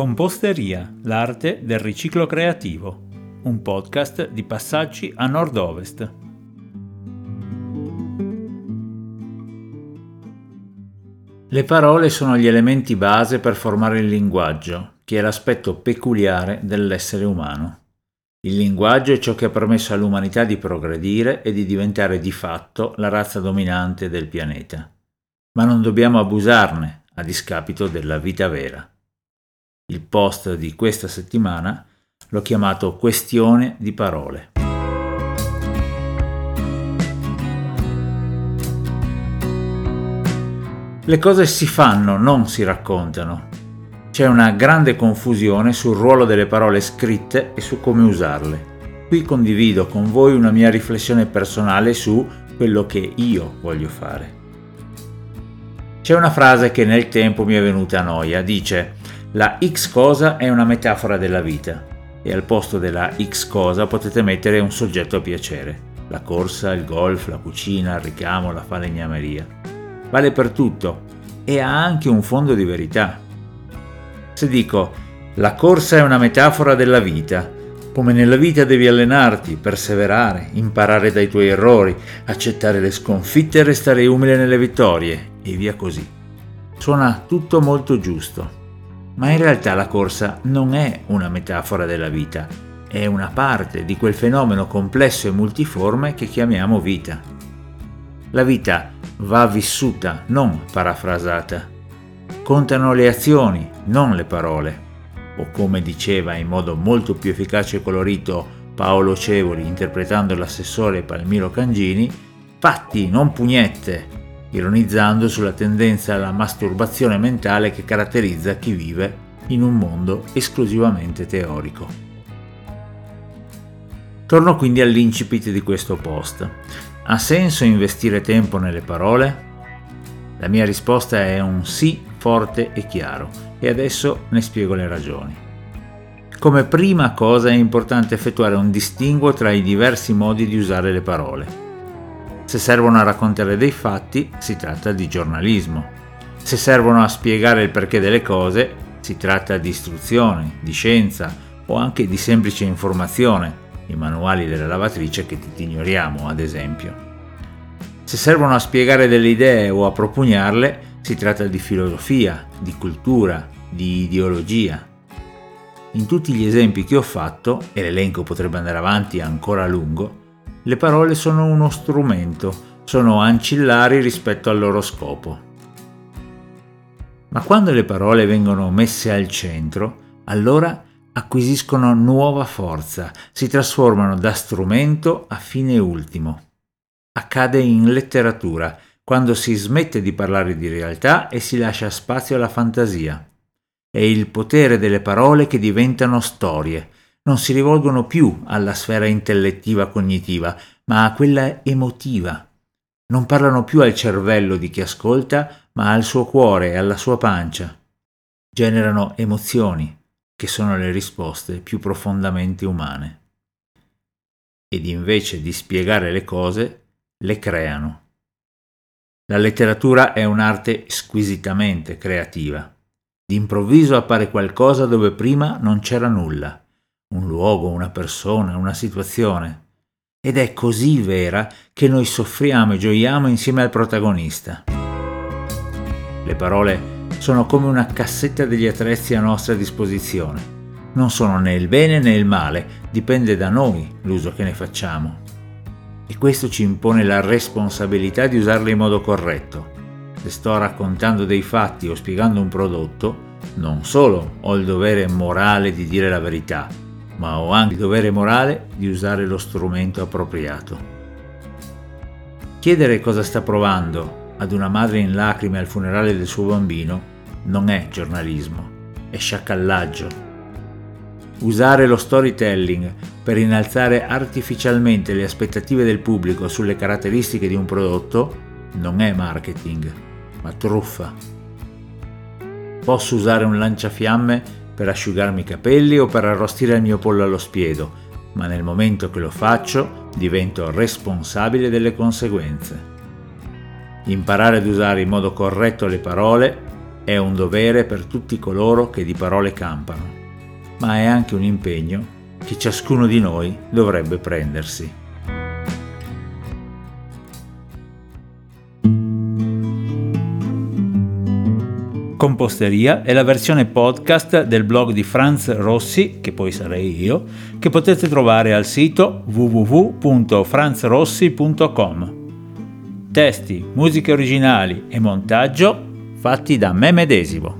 Composteria, l'arte del riciclo creativo, un podcast di passaggi a nord-ovest. Le parole sono gli elementi base per formare il linguaggio, che è l'aspetto peculiare dell'essere umano. Il linguaggio è ciò che ha permesso all'umanità di progredire e di diventare di fatto la razza dominante del pianeta. Ma non dobbiamo abusarne a discapito della vita vera. Il post di questa settimana l'ho chiamato Questione di parole. Le cose si fanno, non si raccontano. C'è una grande confusione sul ruolo delle parole scritte e su come usarle. Qui condivido con voi una mia riflessione personale su quello che io voglio fare. C'è una frase che nel tempo mi è venuta a noia, dice la X cosa è una metafora della vita e al posto della X cosa potete mettere un soggetto a piacere. La corsa, il golf, la cucina, il ricamo, la falegnameria. Vale per tutto e ha anche un fondo di verità. Se dico la corsa è una metafora della vita, come nella vita devi allenarti, perseverare, imparare dai tuoi errori, accettare le sconfitte e restare umile nelle vittorie, e via così. Suona tutto molto giusto ma in realtà la corsa non è una metafora della vita, è una parte di quel fenomeno complesso e multiforme che chiamiamo vita. La vita va vissuta, non parafrasata. Contano le azioni, non le parole. O come diceva in modo molto più efficace e colorito Paolo Cevoli interpretando l'assessore Palmiro Cangini, fatti, non pugnette, ironizzando sulla tendenza alla masturbazione mentale che caratterizza chi vive in un mondo esclusivamente teorico. Torno quindi all'incipit di questo post. Ha senso investire tempo nelle parole? La mia risposta è un sì forte e chiaro e adesso ne spiego le ragioni. Come prima cosa è importante effettuare un distinguo tra i diversi modi di usare le parole. Se servono a raccontare dei fatti, si tratta di giornalismo. Se servono a spiegare il perché delle cose, si tratta di istruzione, di scienza o anche di semplice informazione, i manuali della lavatrice che tutti ignoriamo, ad esempio. Se servono a spiegare delle idee o a propugnarle, si tratta di filosofia, di cultura, di ideologia. In tutti gli esempi che ho fatto, e l'elenco potrebbe andare avanti ancora a lungo, le parole sono uno strumento, sono ancillari rispetto al loro scopo. Ma quando le parole vengono messe al centro, allora acquisiscono nuova forza, si trasformano da strumento a fine ultimo. Accade in letteratura, quando si smette di parlare di realtà e si lascia spazio alla fantasia. È il potere delle parole che diventano storie, non si rivolgono più alla sfera intellettiva cognitiva, ma a quella emotiva. Non parlano più al cervello di chi ascolta, ma al suo cuore e alla sua pancia. Generano emozioni, che sono le risposte più profondamente umane. Ed invece di spiegare le cose, le creano. La letteratura è un'arte squisitamente creativa. D'improvviso appare qualcosa dove prima non c'era nulla un luogo, una persona, una situazione. Ed è così vera che noi soffriamo e gioiamo insieme al protagonista. Le parole sono come una cassetta degli attrezzi a nostra disposizione. Non sono né il bene né il male, dipende da noi l'uso che ne facciamo. E questo ci impone la responsabilità di usarle in modo corretto. Se sto raccontando dei fatti o spiegando un prodotto, non solo ho il dovere morale di dire la verità, ma ho anche il dovere morale di usare lo strumento appropriato. Chiedere cosa sta provando ad una madre in lacrime al funerale del suo bambino non è giornalismo, è sciacallaggio. Usare lo storytelling per innalzare artificialmente le aspettative del pubblico sulle caratteristiche di un prodotto non è marketing, ma truffa. Posso usare un lanciafiamme per asciugarmi i capelli o per arrostire il mio pollo allo spiedo, ma nel momento che lo faccio divento responsabile delle conseguenze. Imparare ad usare in modo corretto le parole è un dovere per tutti coloro che di parole campano, ma è anche un impegno che ciascuno di noi dovrebbe prendersi. Composteria è la versione podcast del blog di Franz Rossi, che poi sarei io, che potete trovare al sito www.franzrossi.com. Testi, musiche originali e montaggio fatti da me medesimo.